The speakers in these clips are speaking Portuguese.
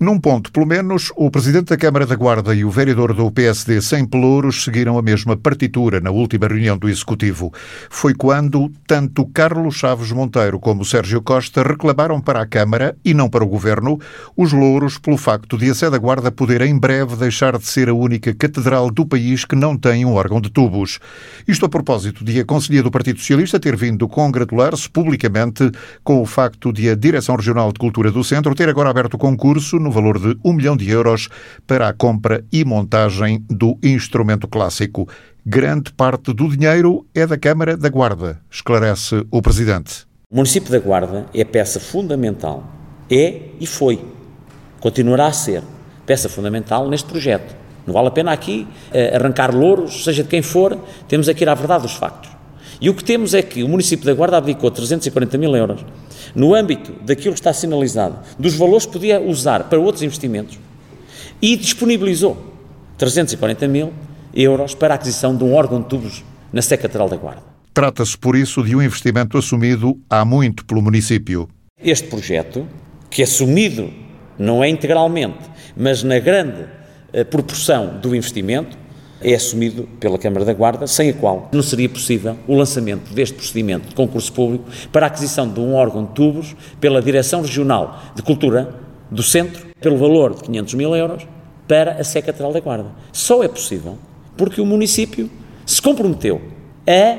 Num ponto, pelo menos, o Presidente da Câmara da Guarda e o vereador do PSD sem pelouros seguiram a mesma partitura na última reunião do Executivo. Foi quando tanto Carlos Chaves Monteiro como Sérgio Costa reclamaram para a Câmara, e não para o Governo, os louros pelo facto de a Sé da Guarda poder em breve deixar de ser a única catedral do país que não tem um órgão de tubos. Isto a propósito de a Conselhia do Partido Socialista ter vindo congratular-se publicamente com o facto de a Direção Regional de Cultura do Centro ter agora aberto concurso no valor de um milhão de euros para a compra e montagem do instrumento clássico. Grande parte do dinheiro é da Câmara da Guarda, esclarece o Presidente. O município da Guarda é peça fundamental. É e foi. Continuará a ser peça fundamental neste projeto. Não vale a pena aqui eh, arrancar louros, seja de quem for, temos aqui à verdade dos factos. E o que temos é que o município da Guarda abdicou 340 mil euros no âmbito daquilo que está sinalizado, dos valores que podia usar para outros investimentos e disponibilizou 340 mil euros para a aquisição de um órgão de tubos na Sé Catedral da Guarda. Trata-se, por isso, de um investimento assumido há muito pelo município. Este projeto, que é assumido não é integralmente, mas na grande eh, proporção do investimento, é assumido pela Câmara da Guarda, sem a qual não seria possível o lançamento deste procedimento de concurso público para a aquisição de um órgão de tubos pela Direção Regional de Cultura do Centro, pelo valor de 500 mil euros, para a Catedral da Guarda. Só é possível porque o município se comprometeu a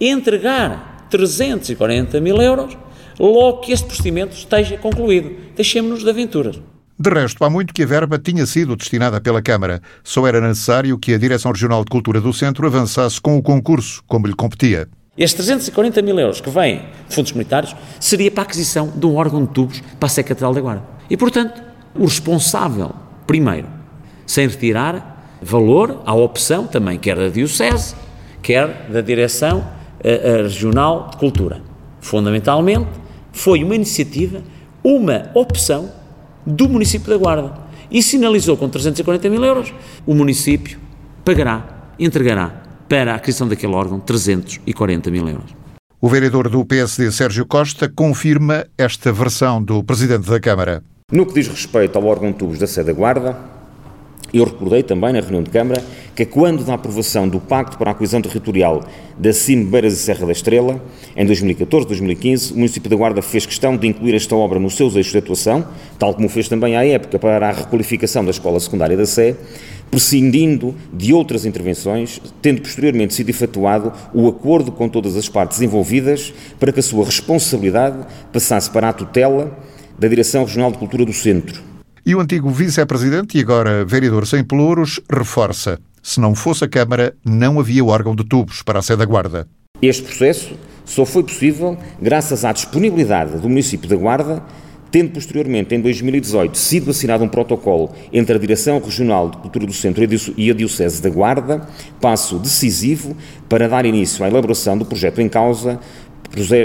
entregar 340 mil euros logo que este procedimento esteja concluído. Deixemos-nos de aventuras. De resto, há muito que a verba tinha sido destinada pela Câmara. Só era necessário que a Direção Regional de Cultura do Centro avançasse com o concurso, como lhe competia. Estes 340 mil euros que vêm de fundos comunitários seria para a aquisição de um órgão de tubos para a Sé Catedral da Guarda. E, portanto, o responsável, primeiro, sem retirar valor à opção também, quer da Diocese, quer da Direção eh, eh, Regional de Cultura. Fundamentalmente, foi uma iniciativa, uma opção do município da Guarda e sinalizou com 340 mil euros, o município pagará, entregará para a aquisição daquele órgão 340 mil euros. O vereador do PSD, Sérgio Costa, confirma esta versão do Presidente da Câmara. No que diz respeito ao órgão tubos da sede da Guarda, eu recordei também na reunião de Câmara que quando da aprovação do Pacto para a Coesão Territorial da CIM Beiras e Serra da Estrela, em 2014-2015, o município da Guarda fez questão de incluir esta obra nos seus eixos de atuação, tal como fez também à época para a requalificação da Escola Secundária da Sé, prescindindo de outras intervenções, tendo posteriormente sido efetuado o acordo com todas as partes envolvidas para que a sua responsabilidade passasse para a tutela da Direção Regional de Cultura do Centro, e o antigo vice-presidente e agora vereador sem pelouros reforça: se não fosse a Câmara, não havia órgão de tubos para a sede da Guarda. Este processo só foi possível graças à disponibilidade do município da Guarda, tendo posteriormente, em 2018, sido assinado um protocolo entre a Direção Regional de Cultura do Centro e a Diocese da Guarda, passo decisivo para dar início à elaboração do projeto em causa,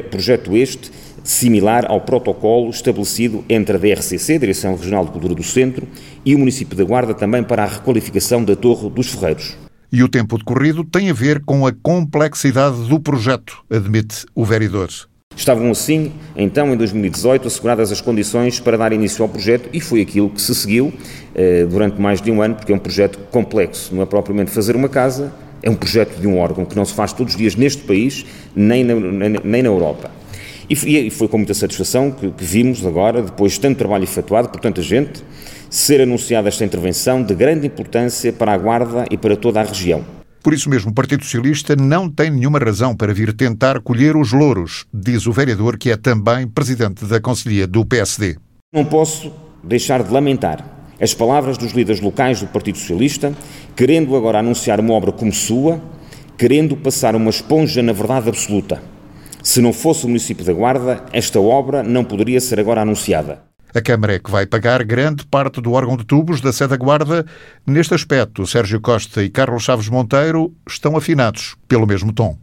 projeto este similar ao protocolo estabelecido entre a DRCC, Direção Regional de Cultura do Centro, e o município da Guarda também para a requalificação da Torre dos Ferreiros. E o tempo decorrido tem a ver com a complexidade do projeto, admite o vereador. Estavam assim, então, em 2018, asseguradas as condições para dar início ao projeto e foi aquilo que se seguiu eh, durante mais de um ano, porque é um projeto complexo, não é propriamente fazer uma casa, é um projeto de um órgão que não se faz todos os dias neste país, nem na, nem na Europa. E foi com muita satisfação que, que vimos agora, depois de tanto trabalho efetuado por tanta gente, ser anunciada esta intervenção de grande importância para a Guarda e para toda a região. Por isso mesmo, o Partido Socialista não tem nenhuma razão para vir tentar colher os louros, diz o vereador, que é também presidente da Conselhia do PSD. Não posso deixar de lamentar as palavras dos líderes locais do Partido Socialista, querendo agora anunciar uma obra como sua, querendo passar uma esponja na verdade absoluta se não fosse o município da Guarda, esta obra não poderia ser agora anunciada. A Câmara é que vai pagar grande parte do órgão de tubos da sede da Guarda. Neste aspecto, Sérgio Costa e Carlos Chaves Monteiro estão afinados pelo mesmo tom.